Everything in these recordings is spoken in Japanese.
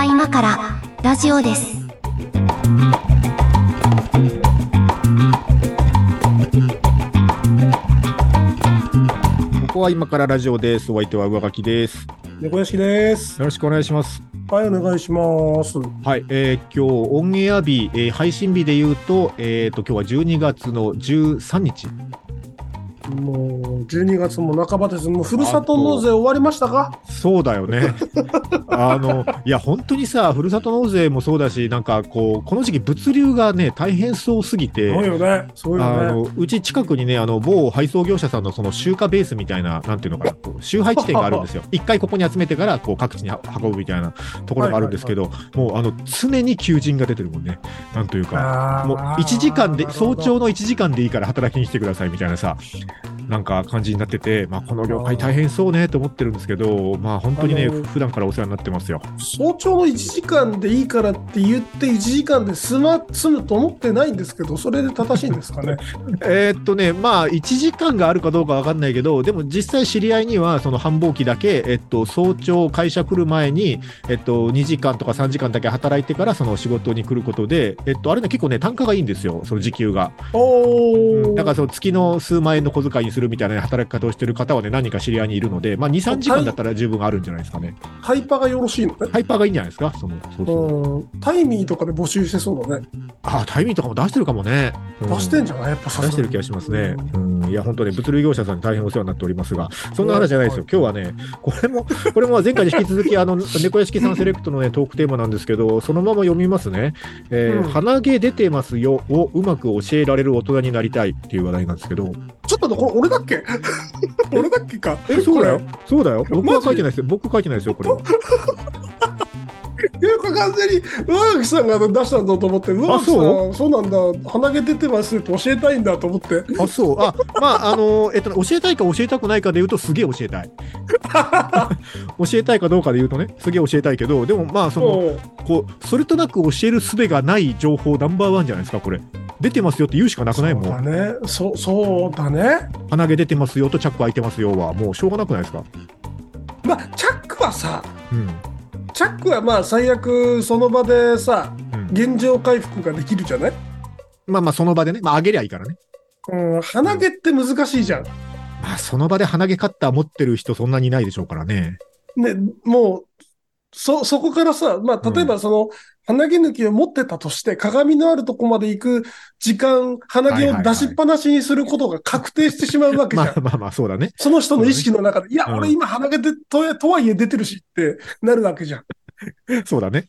は今からラジオです。ここは今からラジオです。お相手は上書きです。猫屋敷です。よろしくお願いします。はい、お願いします。はい、えー今日オンエア日、えー配信日で言うと、えっ、と今日は12月の13日。もう12月も半ばです。もうふるさと納税終わりましたか？そうだよね。あのいや本当にさ、ふるさと納税もそうだし、なんかこうこの時期物流がね大変そうすぎて。そうよね。そうあよね。のうち近くにね、あの某配送業者さんのその集荷ベースみたいな、なんていうのかな、集配地点があるんですよ。一回ここに集めてからこう各地に運ぶみたいなところがあるんですけど、もうあの常に求人が出てるもんね。なんというか、もう1時間で、早朝の1時間でいいから働きに来てくださいみたいなさ、なんか感じになってて、まあ、この業界大変そうねと思ってるんですけど、まあ本当にね、普段からお世話になってますよ。早朝の1時間でいいからって言って1時間で済ま済むと思ってないんですけど、それで正しいんですかね？えーっとね、まあ、1時間があるかどうかわかんないけど、でも実際知り合いには、その繁忙期だけ、えっと、早朝会社来る前に、えっと、2時間とか3時間だけ働いてから、その仕事に来ることで、えっと、あれね、結構ね、単価がいいんですよ、その時給が。おー。だから、その月の数万円の小遣いにするみたいな働き方をしてる方はね、何人か知り合いにいるので、まあ、2、3時間だったら十分あるんじゃないですかね。タイパがよろしいのね。ハイパーがいいんじゃないですか、その、そうそう。うん。タイミーとかで募集してそうだね。ああ、タイミングとかも出してるかもね。うん出してんじゃない？やっぱ出してる気がしますね。うん、いや、本当ね、物流業者さんに大変お世話になっておりますが、そんな話じゃないですよ。今日はね、これも、これも前回に引き続き、あの、猫屋敷さんセレクトのね、トークテーマなんですけど、そのまま読みますね。えーうん鼻毛出てますよをうまく教えられる大人になりたいっていう話題なんですけど、ちょっとこれ俺だっけ？俺だっけか。え、そうだよこ。そうだよ。僕は書いてないですよ。僕書いてないですよ、これは。いや、これ完全に上垣さんが出したんだと思って、上垣さん、そうなんだ、鼻毛出てますって教えたいんだと思って。あ、そう。あ、まあ、あの、えっと、教えたいか教えたくないかで言うと、すげえ教えたい。教えたいかどうかで言うとね、すげえ教えたいけど、でも、まあ、その、こう、それとなく教える術がない情報ナンバーワンじゃないですか、これ。出てますよって言うしかなくないもん。そうだね。そう、そうだね。鼻毛出てますよとチャック開いてますよは、もうしょうがなくないですか？まあ、チャックはさ、うん。チャックはまあ、最悪その場でさ、うん、現状回復ができるじゃない？まあまあ、その場でね、まあ、あげりゃいいからね。うん、鼻毛って難しいじゃん。まあ、その場で鼻毛カッター持ってる人そんなにいないでしょうからね。ね、もう、そ、そこからさ、まあ、例えばその、鼻毛抜きを持ってたとして、鏡のあるとこまで行く時間、鼻毛を出しっぱなしにすることが確定してしまうわけじゃん まあ。まあまあ、そうだね。その人の意識の中で、いや、うん俺今鼻毛でと、とはいえ出てるしってなるわけじゃん。そうだね。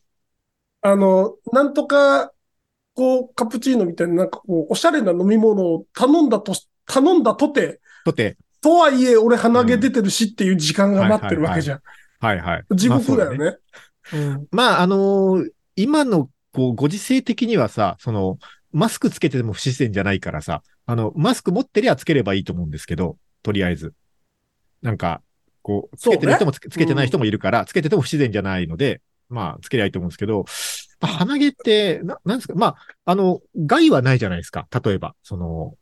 あの、なんとか、こう、カプチーノみたいな、なんかこう、おしゃれな飲み物を頼んだとし、頼んだとて、とって、とはいえ俺鼻毛出てるしっていう時間が待ってるわけじゃん。はいはい。地獄だよね。うんまあ、あのー今の、こう、ご時世的にはさ、その、マスクつけてても不自然じゃないからさ、あの、マスク持ってりゃつければいいと思うんですけど、とりあえず。なんか、こう、つけてる人もつけ,、つけてない人もいるから、つけてても不自然じゃないので、まあ、つけりゃいいと思うんですけど、まあ鼻毛って、な、なんですか、まあ、あの、害はないじゃないですか。例えば、その、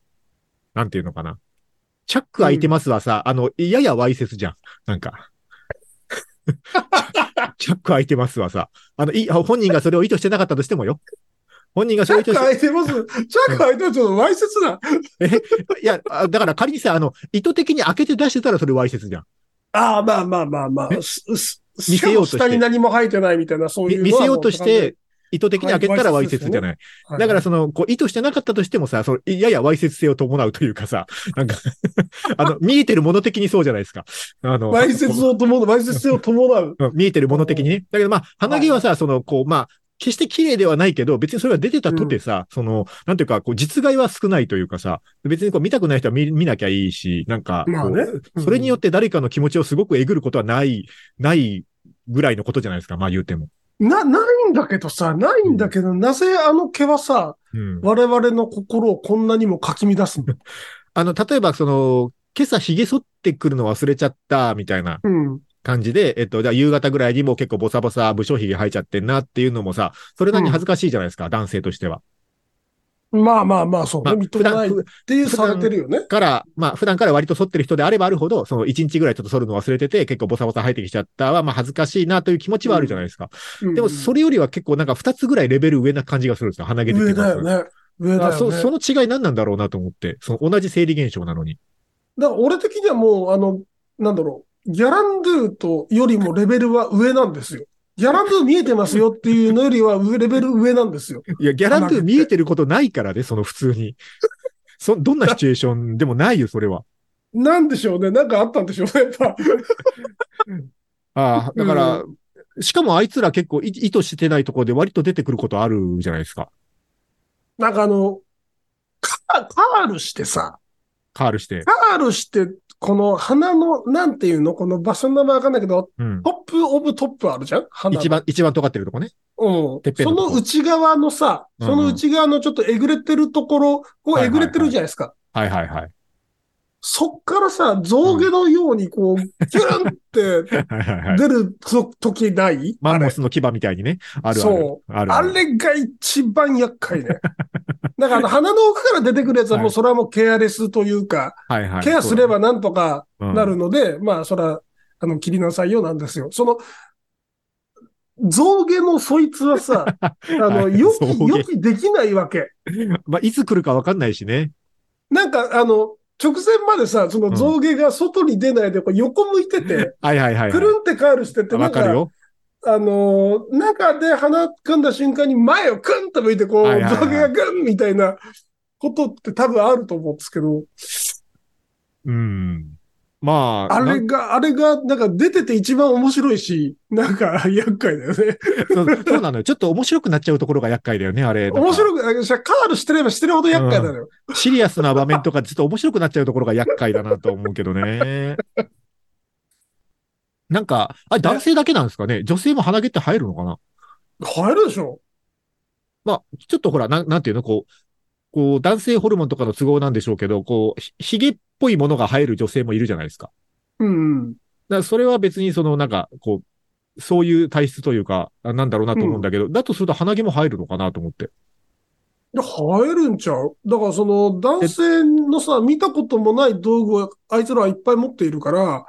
なんていうのかな。チャック開いてますはさ、あの、ややわいせつじゃん。なんか。チャック開いてますはさ、あの、い、本人がそれを意図してなかったとしてもよ。本人がそチャれを意図して、ック開いてます？チャック開いてます。ちょっとわいせつな。いや、あだから仮にさ、あの、意図的に開けて出してたらそれわいせつじゃん。ああ、まあまあまあまえ？あ。見せようとして下に何も生えてないみたいな、そういう見せようとして、意図的に開けたらわはいいせつじゃない。はいだからその、こう、意図してなかったとしてもさ、その、ややわいせつ性を伴うというかさ、なんか、あの、見えてるもの的にそうじゃないですか。あの、わいせつを伴う、わいせつ性を伴う。うん見えてるもの的にね。だけどまあ、鼻毛はさ、その、こう、まあ、決して綺麗ではないけど、別にそれが出てたとてさ、その、なんていうか、こう、実害は少ないというかさ、別にこう、見たくない人は見見なきゃいいし、なんか、まあねそれによって誰かの気持ちをすごくえぐることはない、ないぐらいのことじゃないですか、まあ言うても。な、ないんだけどさ、ないんだけど、なぜあの毛はさ、うん。我々の心をこんなにもかき乱すの？あの、例えばその、今朝髭剃ってくるの忘れちゃった、みたいなうん。感じで、えっと、じゃあ夕方ぐらいにもう結構ボサボサ武将髭生えちゃってんなっていうのもさ、それなりに恥ずかしいじゃないですか、男性としては。まあまあまあ、そうね。まあ認めないっ普ていうされてるよね。から、まあ、普段から割と剃ってる人であればあるほど、その1日ぐらいちょっと剃るの忘れてて、結構ボサボサ生えてきちゃったは、まあ恥ずかしいなという気持ちはあるじゃないですか。でも、それれよりは結構なんか2つぐらいレベル上な感じがするんですよ。鼻毛出て上ますだよね。上だよね。あそその違い何なんだろうなと思って、その同じ生理現象なのに。だから俺的にはもう、あの、なんだろう、ギャランドゥとよりもレベルは上なんですよ。ギャランドゥ見えてますよっていうのよりは上レベル上なんですよ。いや、ギャランドゥ見えてることないからね、その普通に。そ、どんなシチュエーションでもないよ、それは。なんでしょうね。なんかあったんでしょうね。やっぱ。ああ、だから、しかもあいつら結構い意図してないところで割と出てくることあるじゃないですか。なんかあの、カカールしてさ、カールして。カールして、この鼻の、なんていうの？この場所の名前わかんないけど、うん。トップオブトップあるじゃん？鼻の一番、一番尖ってるとこね。うん。その内側のさ、うんその内側のちょっとえぐれてるところ、こうえぐれてるじゃないですか。はいはいはい。そっからさ、象牙のようにこう、ギュルンって。出ると時ない？マンモスの牙みたいにね。あるある。そあるあるれが一番厄介ね。だからあの鼻の奥から出てくるやつはもうはいそれはもうケアレスというか、はいはい。ケアすればなんとかうんなるので、まあそれは、あの、切りなさいよなんですよ。その、象牙のそいつはさ、あの、はい予期、予期できないわけ。まあ、いつ来るかわかんないしね。なんか、あの、直前までさ、その象牙が外に出ないでこう横向いてて、はいはいはい、くはい。るんってカールしてて、なんか、わかるよ。あのー中で鼻組んだ瞬間に前をクンと向いて、こう、はいはいはい象牙がグンみたいなことって多分あると思うんですけど、うん。まあ、あれが、あれが、なんか出てて一番面白いし、なんか厄介だよね。そうそうなのよ。ちょっと面白くなっちゃうところが厄介だよね、あれ。面白く、カールしてればしてるほど厄介なのよ。シリアスな場面とかちょっと面白くなっちゃうところが厄介だなと思うけどね。なんか、あれ男性だけなんですかね？女性も鼻毛って生えるのかな？入るでしょ。まあ、ちょっとほら、なん、なんていうの？こう、こう、男性ホルモンとかの都合なんでしょうけど、こう、ひ髭っぽいものが生える女性もいるじゃないですか。うんうん。だからそれは別にその、なんか、こう、そういう体質というか、あなんだろうなと思うんだけど、だとすると鼻毛も生えるのかなと思って。で、入るんちゃう？だからその男性のさ、見たこともない道具をあいつらはいっぱい持っているから、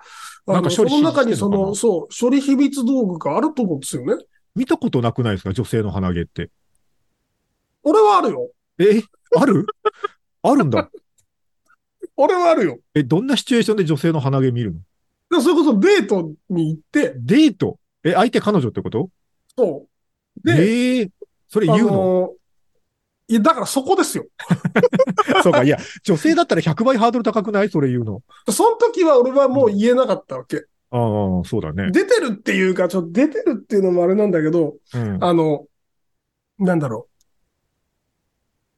なんか処理の中にそのそう、処理秘密道具があると思うんですよね。見たことなくないですか？女性の鼻毛って。俺はあるよ。え？ある？あるんだ。俺はあるよ。え、どんなシチュエーションで女性の鼻毛見るの？でそれこそデートに行って、デート？え、相手彼女ってこと？そう。で、ええそれあ言うの、のいや、だからそこですよ。そうか、いや、女性だったら100倍ハードル高くない？それ言うの。その時は俺はもう言えなかったわけ。ああ、そうだね。出てるっていうか、ちょっと出てるっていうのもあれなんだけど、うん。あの、なんだろう。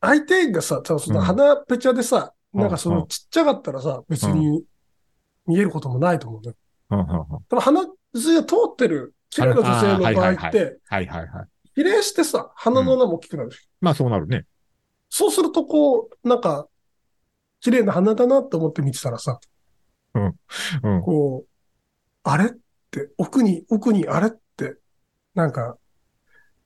相手がさ、その鼻ペチャでさ、うんなんかそのちっちゃかったらさ、別に見えることもないと思うね。うんうんうんでも鼻筋が通ってる綺麗な女性の場合って、はいはいはい。比例してさ、鼻の穴も大きくなるし。まあそうなるね。そうするとこう、なんか、綺麗な鼻だなって思って見てたらさ、うん。こう、あれって、奥に、奥にあれって、なんか、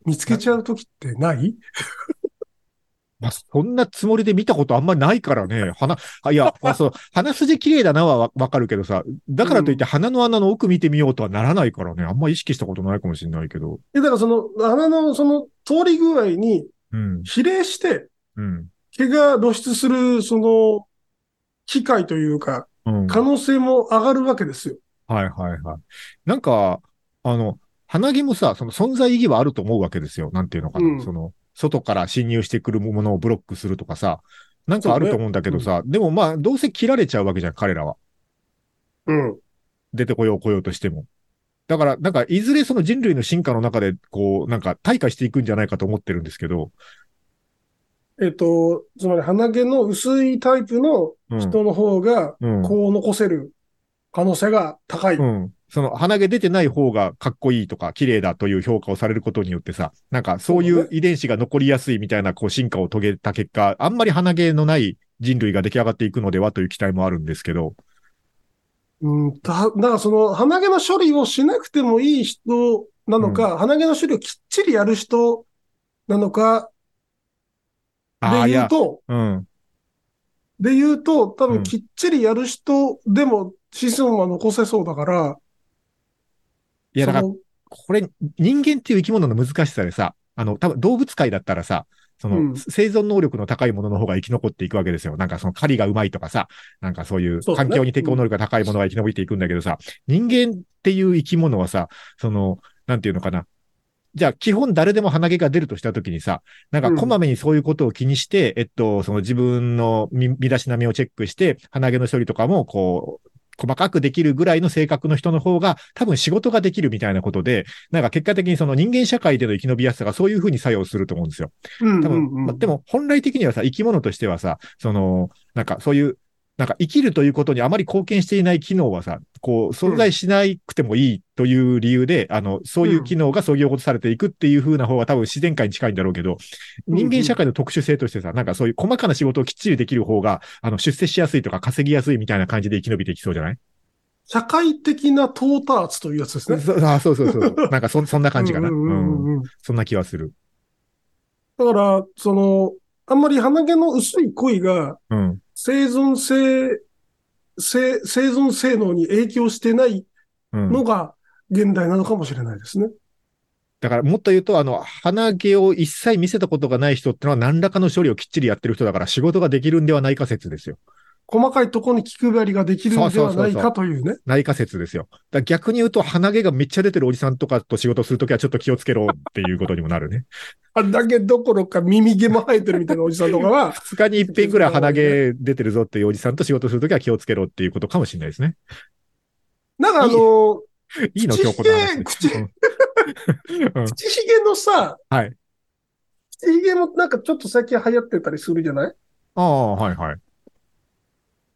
見つけちゃう時ってない？まあ、そんなつもりで見たことあんまないからね。鼻、あいや、あそう、鼻筋綺麗だなはわわかるけどさ、だからといって鼻の穴の奥見てみようとはならないからね。あんま意識したことないかもしれないけど。え、だからその、鼻のその通り具合にうん。比例して、うん。毛が露出する、その、機会というか、うん。可能性も上がるわけですよ。はいはいはい。なんか、あの、鼻毛もさ、その存在意義はあると思うわけですよ。なんていうのかな。うんその、外から侵入してくるものをブロックするとかさ、なんかあると思うんだけどさ、でもまあ、どうせ切られちゃうわけじゃん、彼らは。うん。出てこよう来ようとしても。だから、なんか、いずれその人類の進化の中で、こう、なんか、退化していくんじゃないかと思ってるんですけど、えっと、つまり鼻毛の薄いタイプのうん。人の方が、うん。こう残せる可能性が高い。うん。その、鼻毛出てない方がかっこいいとか、綺麗だという評価をされることによってさ、なんか、そういう遺伝子が残りやすいみたいな、こう、進化を遂げた結果、あんまり鼻毛のない人類が出来上がっていくのではという期待もあるんですけど、うん、だ、だからその鼻毛の処理をしなくてもいい人なのか、鼻毛の処理をきっちりやる人なのか、で言うと、うん。で言うと、多うん分きっちりやる人でも子孫は残せそうだから、いや、だからこれ、人間っていう生き物の難しさでさ、あの、多分動物界だったらさ、その、うん生存能力の高いものの方が生き残っていくわけですよ。なんかその狩りがうまいとかさ、なんかそういう環境に適応能力が高いものが生き延びていくんだけどさ、人間っていう生き物はさ、その、なんていうのかな。じゃあ、基本誰でも鼻毛が出るとしたときにさ、なんかうんこまめにそういうことを気にして、えっと、その自分の身身だしなみをチェックして、鼻毛の処理とかも、こう、細かくできるぐらいの性格の人の方が、多分仕事ができるみたいなことで、なんか結果的にその人間社会での生き延びやすさがそういうふうに作用すると思うんですよ。うん多分、うんうんまでも本来的にはさ、生き物としてはさ、その、なんかそういう、なんか生きるということにあまり貢献していない機能はさ、こう、存在しなくてもいいという理由で、あの、そういう機能がそぎ落とされていくっていう風な方が多分自然界に近いんだろうけど、うん人間社会の特殊性としてさ、なんかそういう細かな仕事をきっちりできる方が、あの、出世しやすいとか稼ぎやすいみたいな感じで生き延びていきそうじゃない？社会的な到達というやつですね。そ あそうそうそう。なんかそ、そんな感じかな。うんうんうん。うんうんそんな気はする。だから、その、あんまり鼻毛の薄い恋がうん。生存性、生生存性能に影響してないうん。のが現代なのかもしれないですね。だからもっと言うと、あの、鼻毛を一切見せたことがない人ってのは何らかの処理をきっちりやってる人だから仕事ができるんではないか説ですよ。細かいところに気配りができるんではないかというね。ないか説ですよ。だ逆に言うと鼻毛がめっちゃ出てるおじさんとかと仕事するときはちょっと気をつけろっていうことにもなるね。あれだけどころか耳毛も生えてるみたいなおじさんとかは、二日に一遍ぐらい鼻毛出てるぞっていうおじさんと仕事するときは気をつけろっていうことかもしれないですね。なんかあの、いい の今日この話で。口口ひげのさ、はい。口ひげもなんかちょっと最近流行ってたりするじゃない？ああ、はいはい。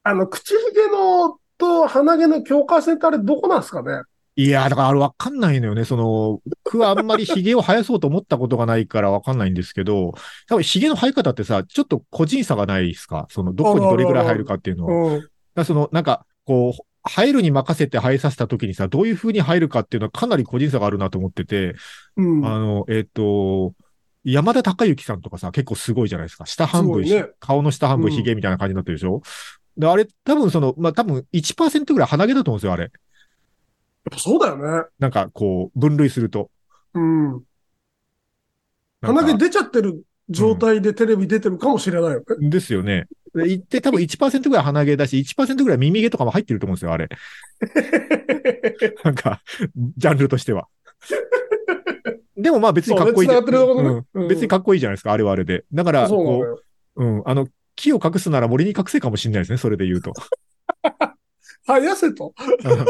あの、口ひげのと鼻毛の境界線ってあれどこなんですかね？いやー、だからあれわかんないのよね。その、僕はあんまり髭を生やそうと思ったことがないからわかんないんですけど、多分髭の生え方ってさ、ちょっと個人差がないですか？その、どこにどれぐらい生えるかっていうのは。その、なんか、こう、生えるに任せて生えさせた時にさ、どういう風に生えるかっていうのはかなり個人差があるなと思ってて、うん。あの、えっ、と、山田孝之さんとかさ、結構すごいじゃないですか。下半分、ね顔の下半分髭みたいな感じになってるでしょ、で、あれ、多分その、まあ、多分1%ぐらい鼻毛だと思うんですよ、あれ。やっぱそうだよね。なんか、こう、分類すると。うん。鼻毛出ちゃってる状態でテレビ出てるかもしれないよね。ですよね。で言って多分1%ぐらい鼻毛だし、1%ぐらい耳毛とかも入ってると思うんですよ、あれ。なんか、ジャンルとしては。でもまあ別にかっこいい別にかっこいいじゃないですか、あれはあれで。だから、こ。う、うん、あの、木を隠すなら森に隠せかもしれないですね、それで言うと。生やせと。うん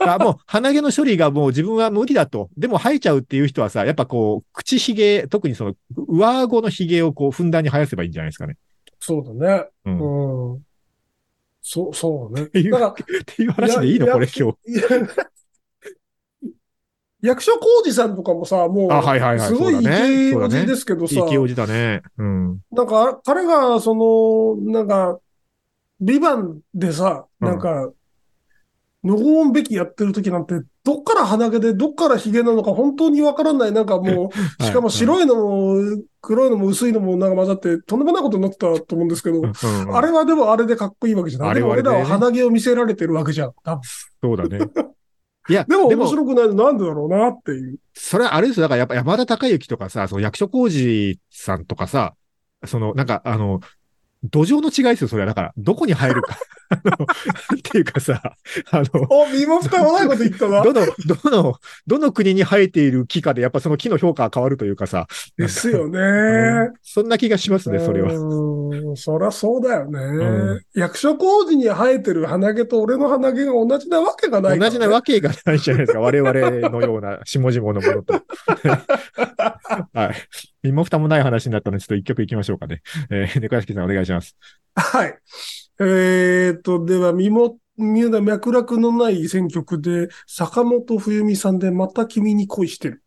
あもう、鼻毛の処理がもう自分は無理だと。でも生えちゃうっていう人はさ、やっぱこう、口ひげ、特にその、上顎のひげをこう、ふんだんに生やせばいいんじゃないですかね。そうだね。うん。っうん。そう、そうね。ていうだから、ていう話でいいのやこれ今日。役所広司さんとかもさ、もう、あはいはいはいすごいイそうだねケオジですけどさ、いいおじだね。うん。なんか、彼が、その、なんか、ビバンでさ、うんなんか、ノゴーンべきやってる時なんて、どっから鼻毛で、どっからヒゲなのか本当にわからない。なんかもう、しかも白いのも、黒いのも薄いのもなんか混ざって、とんでもないことになってたと思うんですけど、あれはでもあれでかっこいいわけじゃない。あれはあれでねらは鼻毛を見せられてるわけじゃん。そうだね。いや、でも面白くないのなんでだろうなっていう。それはあれですよ。だからやっぱ山田孝之とかさ、その役所広司さんとかさ、その、なんか、あの、土壌の違いですよ、それは。だから、どこに生えるか。あの、なんていうかさ、あの、お、身も蓋もないこと言ったな。どの、どの、どの国に生えている木かで、やっぱその木の評価が変わるというかさ。ですよね。うんそんな気がしますね、それは。うん、そりゃそうだよね。ん役所工事に生えてる鼻毛と俺の鼻毛が同じなわけがないから、同じなわけがないじゃないですか。我々のような下々のものと。はい。身も蓋もない話になったので、ちょっと一曲いきましょうかね。えー、猫屋敷さんお願いします。はい。えーと、では、身も、身な脈絡のない選曲で、坂本冬美さんでまた君に恋してる。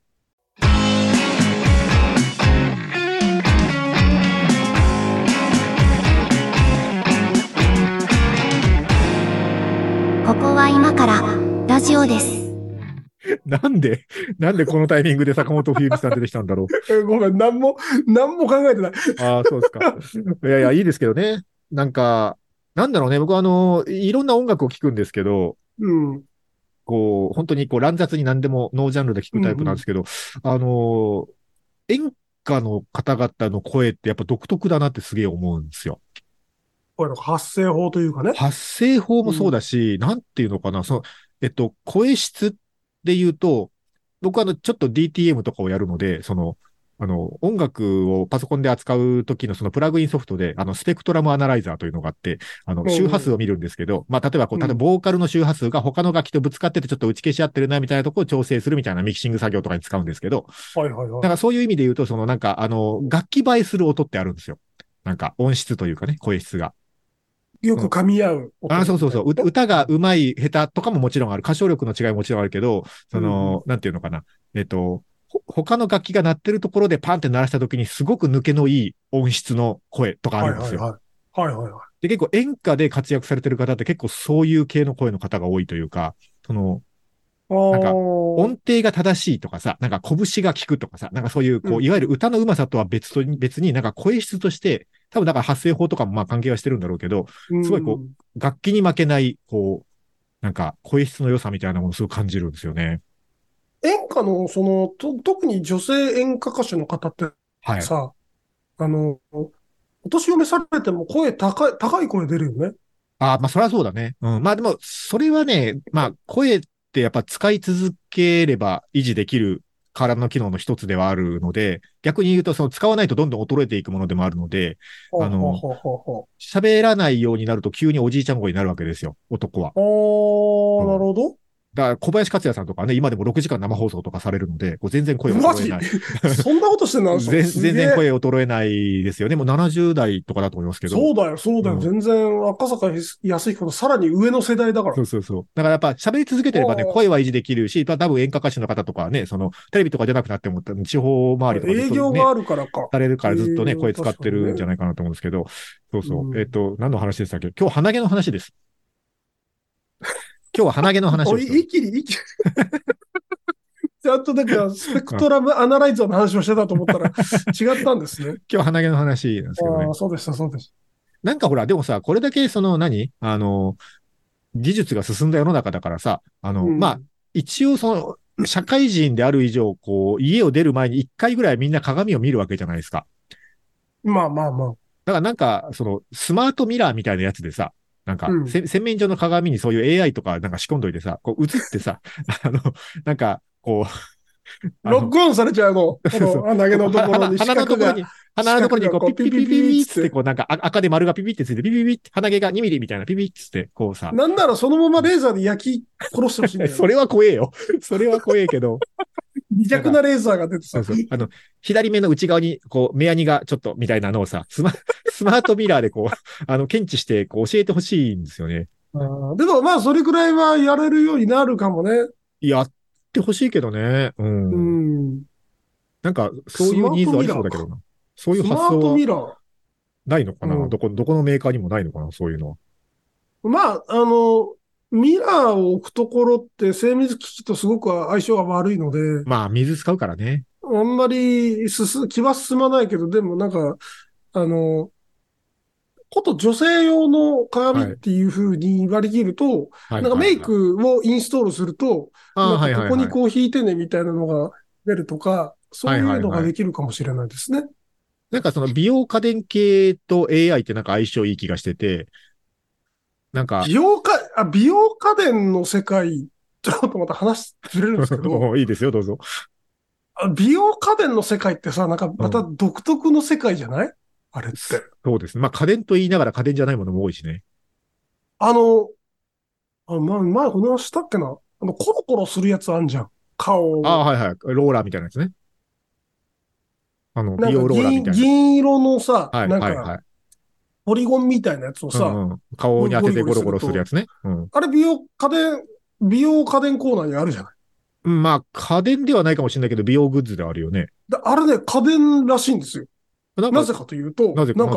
ここは今からラジオです。なんで、なんでこのタイミングで坂本冬美さん出てきたんだろう。え ごめん、なんも、なんも考えてない。ああ、そうですか。いやいや、いいですけどね。なんか、なんだろうね。僕はあの、いろんな音楽を聴くんですけど、うん。こう、本当にこう乱雑に何でもノージャンルで聴くタイプなんですけど、あの、演歌の方々の声ってやっぱ独特だなってすげえ思うんですよ。これ発声法というかね。発声法もそうだし、なんていうのかな、その、えっと、声質で言うと、僕はあの、ちょっと DTM とかをやるので、その、あの、音楽をパソコンで扱う時のそのプラグインソフトで、あの、スペクトラムアナライザーというのがあって、あの、うん周波数を見るんですけど、まあ、例えばこう、うん例えばボーカルの周波数が他の楽器とぶつかっててちょっと打ち消し合ってるなみたいなところを調整するみたいなミキシング作業とかに使うんですけど、はいはいはい。だからそういう意味で言うと、そのなんか、あの、楽器映えする音ってあるんですよ。なんか、音質というかね、声質が。よく噛み合う音。あそうそうそう。う歌が上手い、下手とかももちろんある。歌唱力の違いももちろんあるけど、その、なんていうのかな。えっと、ほ他の楽器が鳴ってるところでパンって鳴らした時にすごく抜けのいい音質の声とかあるんですよ。はいはいはい。はいはいはい。で、結構演歌で活躍されてる方って結構そういう系の声の方が多いというか、その、なんか音程が正しいとかさ、なんか拳が効くとかさ、なんかそういう、こう、うんいわゆる歌の上手さとは別とに、別になんか声質として、多分だから発声法とかもまあ関係はしてるんだろうけど、うんすごいこ楽器に負けない、こう、なんか声質の良さみたいなものをすごく感じるんですよね。演歌の、その、と特に女性演歌歌手の方ってはい。さ、あの、お年嫁されても声高い、高い声出るよね。あまあそれはそうだね。うん。まあでも、それはね、まあ声ってやっぱ使い続ければ維持できる体の機能の一つではあるので、逆に言うとその使わないとどんどん衰えていくものでもあるので、あの喋らないようになると急におじいちゃん声になるわけですよ、男は。うおー、なるほど。だから小林克也さんとかね、今でも6時間生放送とかされるので、こう全然声マジ衰えない。そんなことしてんの全然声衰えないですよね。もう70代とかだと思いますけど。そうだよ、そうだよ。うん全然赤坂康彦のさらに上の世代だからそ。うそうそう。だからやっぱ喋り続けてればね、声は維持できるし、まあ多分演歌歌手の方とかはね、その、テレビとか出なくなっても、地方周りとかね営業があるからか。されるからずっとね、えー声使ってるんじゃないかなと思うんですけど、そうそう。うんえっと、何の話でしたっけ？今日鼻毛の話です。今日は鼻毛の話を。一気に、一気に。ちゃんとだから、スペクトラムアナライザーの話をしてたと思ったら、違ったんですね。今日鼻毛の話なんですけどねああ、。そうでした、そうでしなんかほら、でもさ、これだけその何？あの、技術が進んだ世の中だからさ、あた。の、うんまあ、一応その、社会人である以上、こう、家を出る前に一回ぐらいみんな鏡を見るわけじゃないですか。まあまあまあ。だからなんか、その、スマートミラーみたいなやつでさ、なんか、うんせ洗面所の鏡にそういう AI とかなんか仕込んどいてさ、こう映ってさ、あの、なんか、こう、ロックオンされちゃうの。こそうそうの鼻毛のところに四 鼻のところに、鼻のところにこうピッピッピッピッピってて、こうなんかあ赤で丸がピッピッってついて、ピッピッピッって鼻毛が2ミリみたいなピッピって、こうさ、なんならそのままレーザーで焼き殺してほしいんだよ。それは怖えよ。それは怖えけど、微弱なレーザーが出てさそう。そう。あの、左目の内側に、こう、目やにがちょっとみたいなのをさ、スマ、スマートミラーでこう、あの、検知して、こう、教えてほしいんですよね。あーでもまあ、それくらいはやれるようになるかもね。やってほしいけどね。うん。うん。なんか、そういうニーズありそうだけどな。そういう発想はートミラー。ないのかな、うんどこ、どこのメーカーにもないのかな？そういうのは。まあ、あの、ミラーを置くところって精密機器とすごく相性が悪いので、まあ、水使うからね。あんまり進、気は進まないけど、でもなんか、あの、こと女性用の鏡っていう風に割り切ると、はいなんかメイクをインストールすると、はいはい、はい。ここにこう引いてねみたいなのが出るとか、そういうのができるかもしれないですね。なんかその美容家電系と AI ってなんか相性いい気がしてて、なんか美、容家、あ、美容家電の世界、ちょっとまた話ずれるんですけど、いいですよ、どうぞ。あ美容家電の世界ってさ、なんかまた独特の世界じゃない？あれって。そうですね。まあ家電と言いながら家電じゃないものも多いしね。あの、あ、ま、前この話したっけな？あの、コロコロするやつあんじゃん。顔を。ああ、はいはい。ローラーみたいなやつね。あの、美容ローラーみ銀、たいな。銀色のさ、はいなんはいはいか、。ポリゴンみたいなやつをさ、うんうん、顔に当ててゴロゴロするやつね。うん。あれ美容家電、美容家電コーナーにあるじゃないうんまあ、家電ではないかもしれないけど、美容グッズではあるよね。であれね、家電らしいんですよ。なぜかというと、なぜか。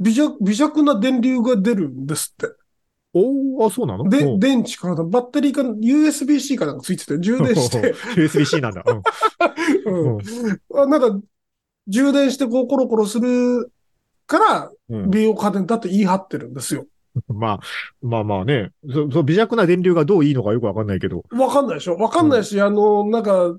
微弱、微弱な電流が出るんですって。おー、あ、そうなの？で、うん電池からバッテリーか USB-C かなんかついてて、充電して、USB-C なんだ。うん うんあなんか、充電してこうコロコロするから、うん美容家電だって言い張ってるんですよ。まあ、まあまあね。そそう微弱な電流がどういいのかよくわかんないけど。わかんないでしょ？わかんないし、あの、なんか、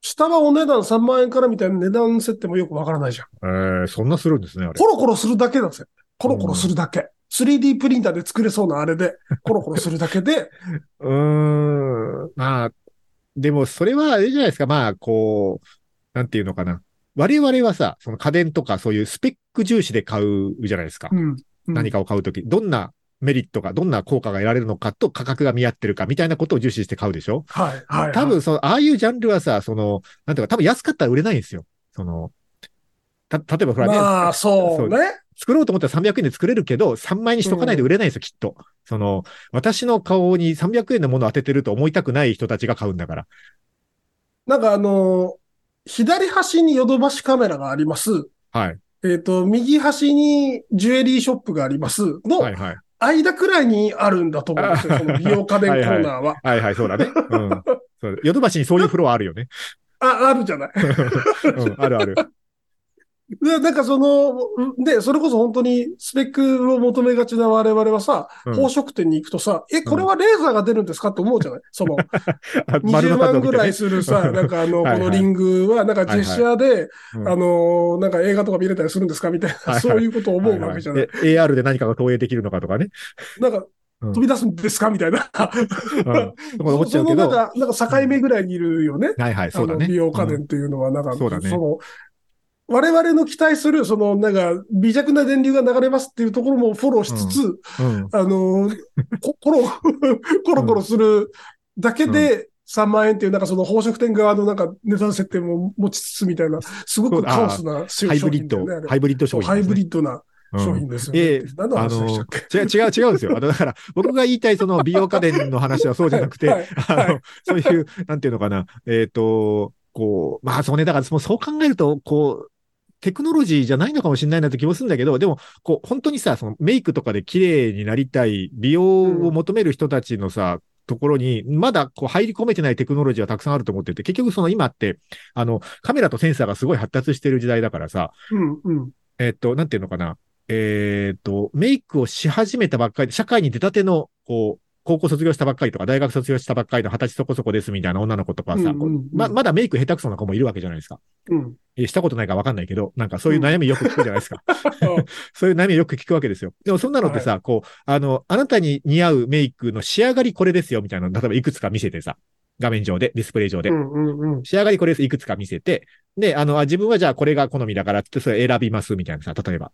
下はお値段3万円からみたいな値段設定もよくわからないじゃん。えー、そんなするんですね、あれコ。ロコロするだけなんですよ。コロコロするだけ。3D プリンターで作れそうなあれで、コロコロするだけで、うーん。まあ、でもそれはあれじゃないですか。まあ、こう、なんていうのかな。我々はさ、その家電とかそういうスペック重視で買うじゃないですか。うん。うん何かを買うとき、どんなメリットが、どんな効果が得られるのかと価格が見合ってるかみたいなことを重視して買うでしょはい、はい。多分、その、ああいうジャンルはさ、その、なんていうか、多分安かったら売れないんですよ。その、た、例えばほらね、まあ、そうね。作ろうと思ったら300円で作れるけど、3万円にしとかないと売れないんですよ、きっと。その、私の顔に300円のものを当ててると思いたくない人たちが買うんだから。なんかあの、左端にヨドバシカメラがあります。はい。えっ、と、右端にジュエリーショップがありますのはいはい。間くらいにあるんだと思うんですよ、その美容家電コーナーは。はいはい、そうだね。うん。そうヨドバシにそういうフロアあるよね。あ、あるじゃない。うん、あるある。で、なんかその、で、それこそ本当にスペックを求めがちな我々はさ、うん。宝飾店に行くとさ、え、これはレーザーが出るんですかって思うじゃない？その、あ丸20の数を見てね万ぐらいするさ、なんかあの、このリングは、なんかジェスチャーで、うん。あの、なんか映画とか見れたりするんですかみたいな、そういうことを思うわけじゃない。AR で何かが投影できるのかとかね。なんか、うん。飛び出すんですかみたいな。うん。とか思っちなんか、なんか境目ぐらいにいるよね。はいはい、そうだね。美容家うん電っていうのは、なんか、そうだね。の、我々の期待する、その、なんか、微弱な電流が流れますっていうところもフォローしつつ、うん。あの、こコロ、コロコロするだけで3万円っていう、なんかその宝飾店側のなんか値段設定も持ちつつみたいな、すごくカオスな商ハイブリッド。ハイブリッド商品、そうハイブリッドなうん。商品ですよね。ええ何のあ話でしたのっけ、違う、違う、違うんですよ。あの、だから、僕が言いたいその美容家電の話はそうじゃなくて、はい。はい。あの、そういう、なんていうのかな、えっ、と、こう、まあ、そうね、だから、そう考えると、こう、テクノロジーじゃないのかもしれないなって気もするんだけど、でも、こう、本当にさ、そのメイクとかで綺麗になりたい、美容を求める人たちのさ、ところに、まだこう入り込めてないテクノロジーはたくさんあると思ってて、結局その今って、あの、カメラとセンサーがすごい発達してる時代だからさ、うん、うん。えっと、なんていうのかな。えっと、メイクをし始めたばっかりで、社会に出たての、こう、高校卒業したばっかりとか、大学卒業したばっかりの二十歳そこそこですみたいな女の子とかさ、うんうんうんま、まだメイク下手くそな子もいるわけじゃないですか。うん。えしたことないからわかんないけど、なんかそういう悩みよく聞くじゃないですか。そういう悩みよく聞くわけですよ。でもそんなのってさ、こう、あの、あなたに似合うメイクの仕上がりこれですよみたいなの、例えばいくつか見せてさ、画面上で、ディスプレイ上で。うん、うん、うん。仕上がりこれです、いくつか見せて、で、あの、あ自分はじゃあこれが好みだからって、それ選びます、みたいなさ、例えば。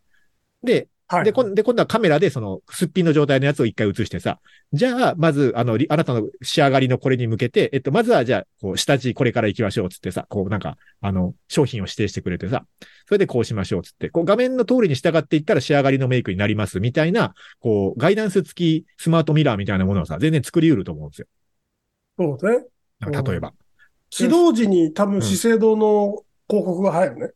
で、はい。で、こんで、今度はカメラでその、すっぴんの状態のやつを一回映してさ、じゃあ、まず、あの、りあなたの仕上がりのこれに向けて、えっと、まずはじゃあ、こう、下地これから行きましょう、つってさ、こう、なんか、あの、商品を指定してくれてさ、それでこうしましょう、つって、こう、画面の通りに従っていったら仕上がりのメイクになります、みたいな、こう、ガイダンス付きスマートミラーみたいなものをさ、全然作り得ると思うんですよ。そうね。なんか例えば。起動時に多分資生堂の広告が入るね。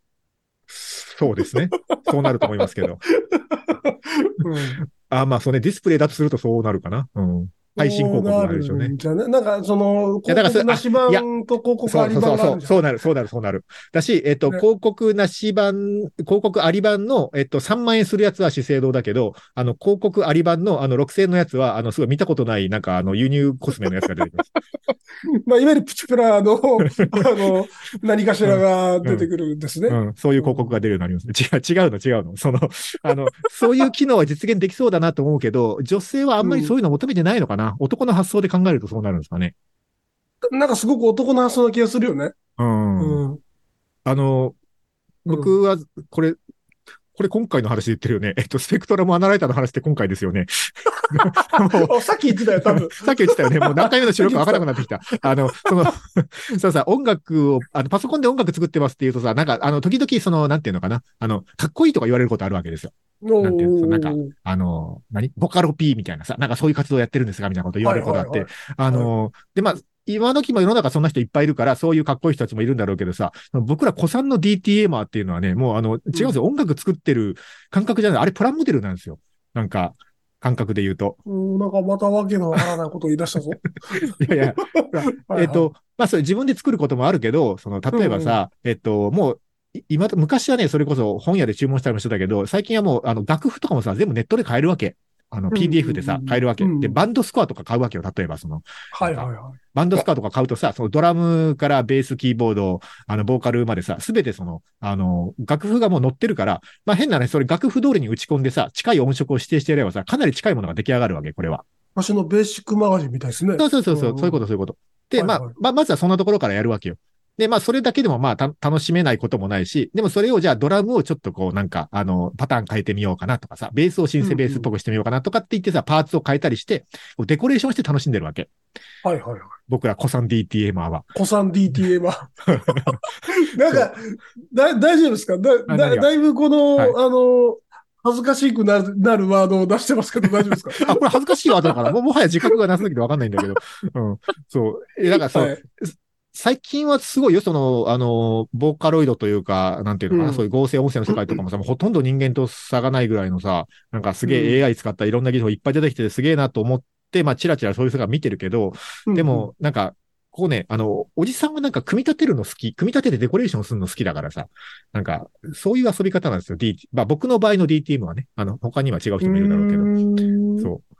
そうですね。そうなると思いますけど。うん。あ、まあ、そうね、ディスプレイだとするとそうなるかな。うん。配信広告があるでしょうねなるんじゃね？なんか、その、広告なし版と広告ありそうそうそうそう、そうなる、そうなる、そうなる。だし、えっと、ね広告なし版、広告あり版の、えっと、3万円するやつは資生堂だけど、あの、広告あり版の、あの、6000円のやつは、あの、すごい見たことない、なんか、あの、輸入コスメのやつが出てきます。まあ、いわゆるプチプラの、あの、何かしらが出てくるんですね。うん、そういう広告が出るようになりますね。違う、違うの、違うの。その、あの、そういう機能は実現できそうだなと思うけど、女性はあんまりそういうの求めてないのかな？男の発想で考えるとそうなるんですかね。なんかすごく男の発想な気がするよね。うん。うん。あの、僕は、これ、これ今回の話で言ってるよね。えっと、スペクトラムアナライターの話って今回ですよね。もうあさっき言ってたよ、多分。さっき言ってたよね。もう何回目の収録か分からなくなってきた。あの、その、そうさ、音楽を、あの、パソコンで音楽作ってますって言うとさ、なんか、あの、時々その、なんていうのかな。あの、かっこいいとか言われることあるわけですよ。なんていうのなんかあの、何？ボカロ P みたいなさ、なんかそういう活動やってるんですかみたいなこと言われることあって。はいあの、で、まあ、今時も世の中そんな人いっぱいいるから、そういうかっこいい人たちもいるんだろうけどさ、僕ら古参のーっていうのはね、もうあの、違うんですよ。音楽作ってる感覚じゃない。あれプラモデルなんですよ。なんか、感覚で言うと。うん、なんかまたわけのわからないことを言い出したぞ。いやいや、はいえっと、まあ、それ自分で作ることもあるけど、その、例えばさ、えっと、もう、い今と、昔はね、それこそ本屋で注文したりもしてたけど、最近はもう、あの、楽譜とかもさ、全部ネットで買えるわけ。あの、うん PDF でさ、買えるわけ。うんで、バンドスコアとか買うわけよ。例えば、その、はいはいはい。バンドスコアとか買うとさ、そのドラムからベース、キーボード、あの、ボーカルまでさ、すべてその、あの、楽譜がもう載ってるから、まあ変なね、それ楽譜通りに打ち込んでさ、近い音色を指定してやればさ、かなり近いものが出来上がるわけ、これは。私のベーシックマガジンみたいですね。そうそうそうそう、いうこと、そういうこと。で、まあ、まあ、まずはそんなところからやるわけよ。で、まあ、それだけでもまあ、た楽しめないこともないし、でもそれをじゃあドラムをちょっとこう、なんか、あの、パターン変えてみようかなとかさ、ベースをシンセベースっぽくしてみようかなとかって言ってさ、パーツを変えたりして、デコレーションして楽しんでるわけ。はいはいはい。僕ら古参 DTMer は。古参 DTA は。なんか、だ、大丈夫ですか？だ、だ、だいぶこの、はいあの、恥ずかしくなる、なるワードを出してますけど大丈夫ですか？あ、これ恥ずかしいワードだから、もうもはや自覚がなさすぎてわかんないんだけど。うん。そう。え、だからそう、はい最近はすごいよ、その、あの、ボーカロイドというか、なんていうのかな、うん。そういう合成音声の世界とかもさ、もうほとんど人間と差がないぐらいのさ、なんかすげえ AI 使ったいろんな技術がいっぱい出てきててすげえなと思って、まあ、チラチラそういう人が見てるけど、でも、なんか、ここね、あの、おじさんはなんか組み立てるの好き、組み立ててデコレーションするの好きだからさ、なんか、そういう遊び方なんですよ、D、まあ僕の場合の DTM はね、あの、他には違う人もいるだろうけど、どそう。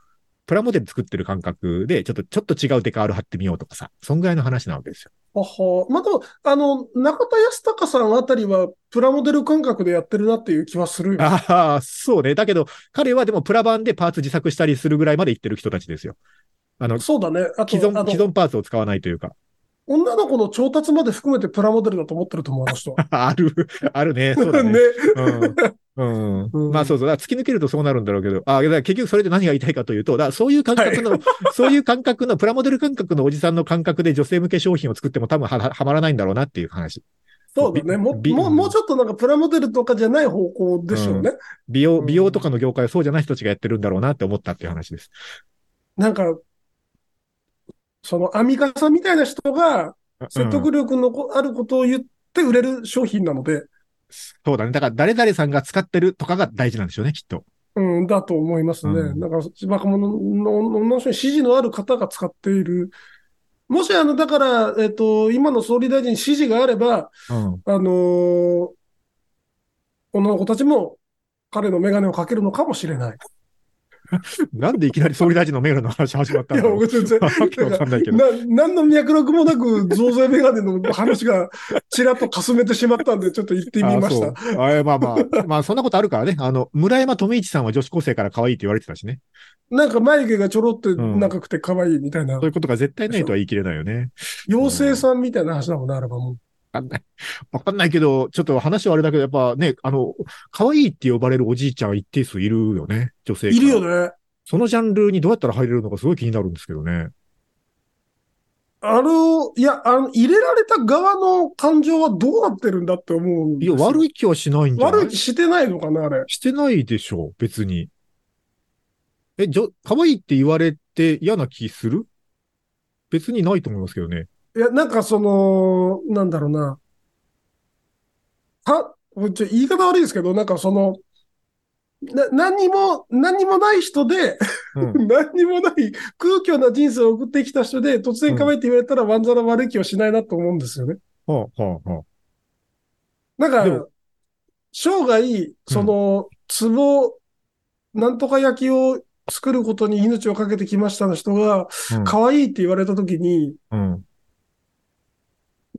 プラモデル作ってる感覚で、ちょっと、ちょっと違うデカール貼ってみようとかさ、そんぐらいの話なわけですよ。あはまあ、でも、あの、中田康隆さんあたりは、プラモデル感覚でやってるなっていう気はするよ。ああ、そうね。だけど、彼はでもプラ版でパーツ自作したりするぐらいまで行ってる人たちですよ。あの、そうだね。あと、既存、既存パーツを使わないというか。女の子の調達まで含めてプラモデルだと思ってると思う、あの人は。ある、あるね。そうだね。ね。うん。ううんん。まあそうそう。突き抜けるとそうなるんだろうけど、あだから結局それで何が言いたいかというと、だそういう感覚の、そういう感覚の、プラモデル感覚のおじさんの感覚で女性向け商品を作っても多分はははまらないんだろうなっていう話。そうだね。もびもう、もうちょっとなんかプラモデルとかじゃない方向でしょうね。美容、うん美容とかの業界はそうじゃない人たちがやってるんだろうなって思ったっていう話です。なんか、そのアミカさんみたいな人が説得力のこあることを言って売れる商品なので、そうだね。だから誰々さんが使ってるとかが大事なんでしょうね、きっと。うん、だと思いますね。うんなんか若者の女の支持のある方が使っている。もし、あの、だから、えっ、と、今の総理大臣に支持があれば、うん。あのー女の子たちも彼のメガネをかけるのかもしれない。なんでいきなり総理大臣のメールの話始まったいや。僕全然、わけわかんないけど。な、何の脈絡もなく増税メガネの話がちらっとかすめてしまったんで、ちょっと言ってみましたあ。あまあまあ、まあそんなことあるからね。あの、村山富一さんは女子高生から可愛いって言われてたしね。なんか眉毛がちょろって長くて可愛いみたいなそういうことが絶対ないとは言い切れないよね。妖精さんみたいな話だもんね、あればもう。わかんない。わかんないけど、ちょっと話はあれだけど、やっぱね、あの、可愛いって呼ばれるおじいちゃん一定数いるよね。女性。いるよ。ね。そのジャンルにどうやったら入れるのかすごい気になるんですけどね。あの、いや、あの、入れられた側の感情はどうなってるんだって思うんいや、悪い。い気はしないんじゃない？悪い気してないのかな、あれ。してないでしょう、別に。え、じょ、可愛いって言われて嫌な気する？別にないと思いますけどね。いや、なんかその、なんだろうな。は、ちょ言い方悪いですけど、なんかその、な、何にも、何にもない人で、うん。何にもない空虚な人生を送ってきた人で、突然可愛いって言われたら、ワンザラ悪い気はしないなと思うんですよね。はあ、はあ、はあ。なんか、生涯、その、壺、なんとか焼きを作ることに命をかけてきましたの人が、うん可愛いって言われたときに、うん。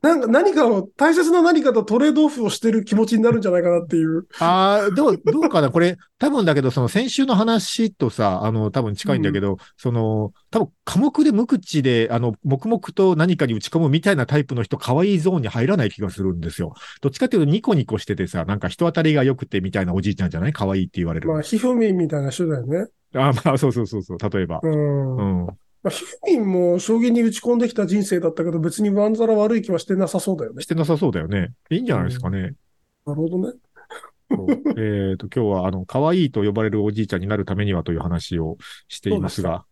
なんか何かを、大切な何かとトレードオフをしてる気持ちになるんじゃないかなっていう。ああ、どう、どうかなこれ、多分だけど、その先週の話とさ、あの、多分近いんだけど、その、多分科目で無口で、あの、黙々と何かに打ち込むみたいなタイプの人、可愛いゾーンに入らない気がするんですよ。どっちかっていうと、ニコニコしててさ、なんか人当たりが良くてみたいなおじいちゃんじゃない？可愛いって言われる。まあ、ひふみんみたいな人だよね。あまあ、そうそうそうそう、例えばう。ん。うん。まあ、ひふみんも将棋に打ち込んできた人生だったけど、別にワンザラ悪い気はしてなさそうだよねし。てなさそうだよね。いいんじゃないですかね。なるほどね。えっと、今日は、あの、可愛いと呼ばれるおじいちゃんになるためにはという話をしていますが。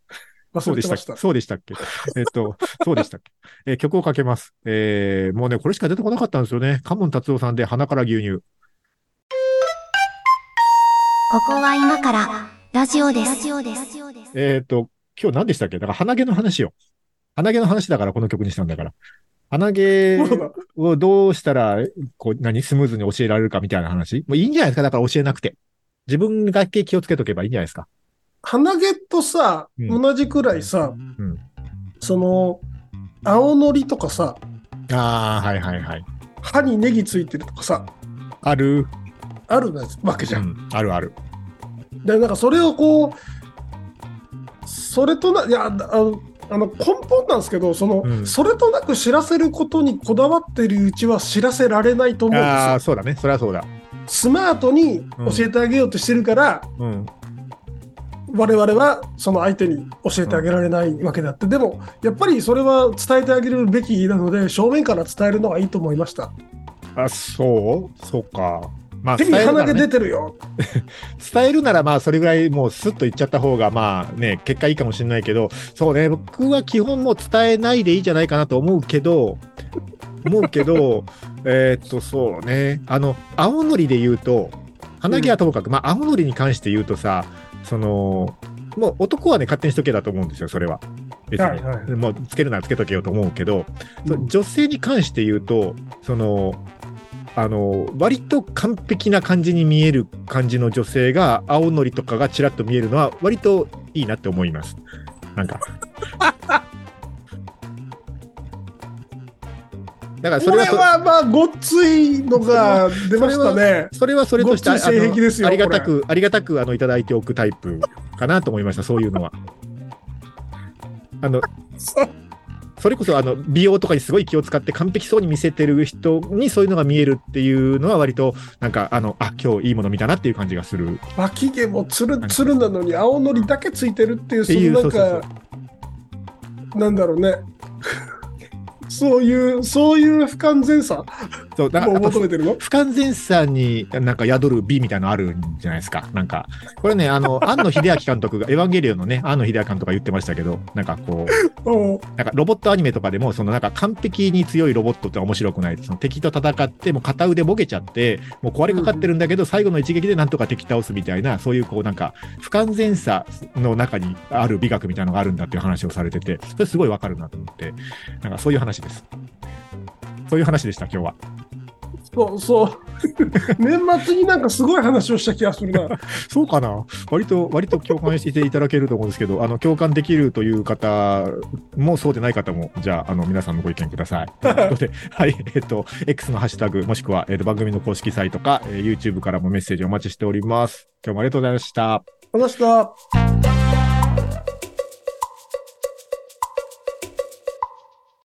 そうでしたっけ？そうでしたっけ？えっと、そうでしたっけ？えー曲をかけます。えー、もうね、これしか出てこなかったんですよね。カモン達夫さんで鼻から牛乳。ここは今からラジオです。ラジオです。えっ、と、今日何でしたっけ？だから鼻毛の話よ。鼻毛の話だからこの曲にしたんだから。鼻毛。をどうしたら、こう、何、スムーズに教えられるかみたいな話？もういいんじゃないですか？だから教えなくて。自分だけ気をつけとけばいいんじゃないですか？鼻毛とさ、うん同じくらいさ、うん。その、青のりとかさ、ああ、はいはいはい。歯にネギついてるとかさ、ある。あるわけじゃん。うん。あるある。で、なんかそれをこう、それとな、いや、あの、あの根本なんですけど、その、うんそれとなく知らせることにこだわってるうちは知らせられないと思うんですああ、よ。そうだね。それはそうだ。スマートに教えてあげようとしてるから、うん。我々はその相手に教えてあげられないわけであって、でも、やっぱりそれは伝えてあげるべきなので、正面から伝えるのがいいと思いました。あ、そう？そうか。まあ、手に鼻毛伝えるならね出てるよ。伝えるならまあそれぐらいもうスッと言っちゃった方がまあね、結果いいかもしれないけど、そうね、僕は基本もう伝えないでいいんじゃないかなと思うけど、思うけど、えーっとそうね、あの、青のりで言うと、鼻毛はともかく、まあ青のりに関して言うとさ、その、もう男はね、勝手にしとけだと思うんですよ、それは。別に。はいはいもうつけるならつけとけよと思うけど、うん女性に関して言うと、その、あの、割と完璧な感じに見える感じの女性が、青のりとかがちらっと見えるのは、割といいなって思います。なんか。だからそこれれはそ、はまあ、ごっついのが出ましたね。それはそれとして、ごっつい性癖ですよあのありがたく、ありがたく、あの、いただいておくタイプかなと思いました、そういうのは。あの、それこそあの美容とかにすごい気を使って完璧そうに見せてる人にそういうのが見えるっていうのは割となんかあのあ今日いいもの見たなっていう感じがする。脇毛もつるつるなのに青のりだけついてるっていう、そのなんか、なんだろうね。そういう、そういう不完全さそうだからを求めてるの？不完全さになんか宿る美みたいなのあるんじゃないですかなんかこれねあの庵野秀明監督が エヴァンゲリオンのね庵野秀明監督が言ってましたけどなんかこうなんかロボットアニメとかでも、そのなんか完璧に強いロボットって面白くない。その敵と戦って、もう片腕ボケちゃって、もう壊れかかってるんだけど、最後の一撃でなんとか敵倒すみたいな、そういうこうなんか不完全さの中にある美学みたいなのがあるんだっていう話をされてて、それすごいわかるなと思って、なんかそういう話です。そういう話でした、今日は。そう、そう。年末になんかすごい話をした気がするな。そうかな割と、割と共感していただけると思うんですけど、あの、共感できるという方もそうでない方も、じゃあ、あの、皆さんのご意見ください。ということで、はい、えっと、X のハッシュタグ、もしくは、えっと、番組の公式サイトか、えー YouTube からもメッセージお待ちしております。今日もありがとうございました。話した。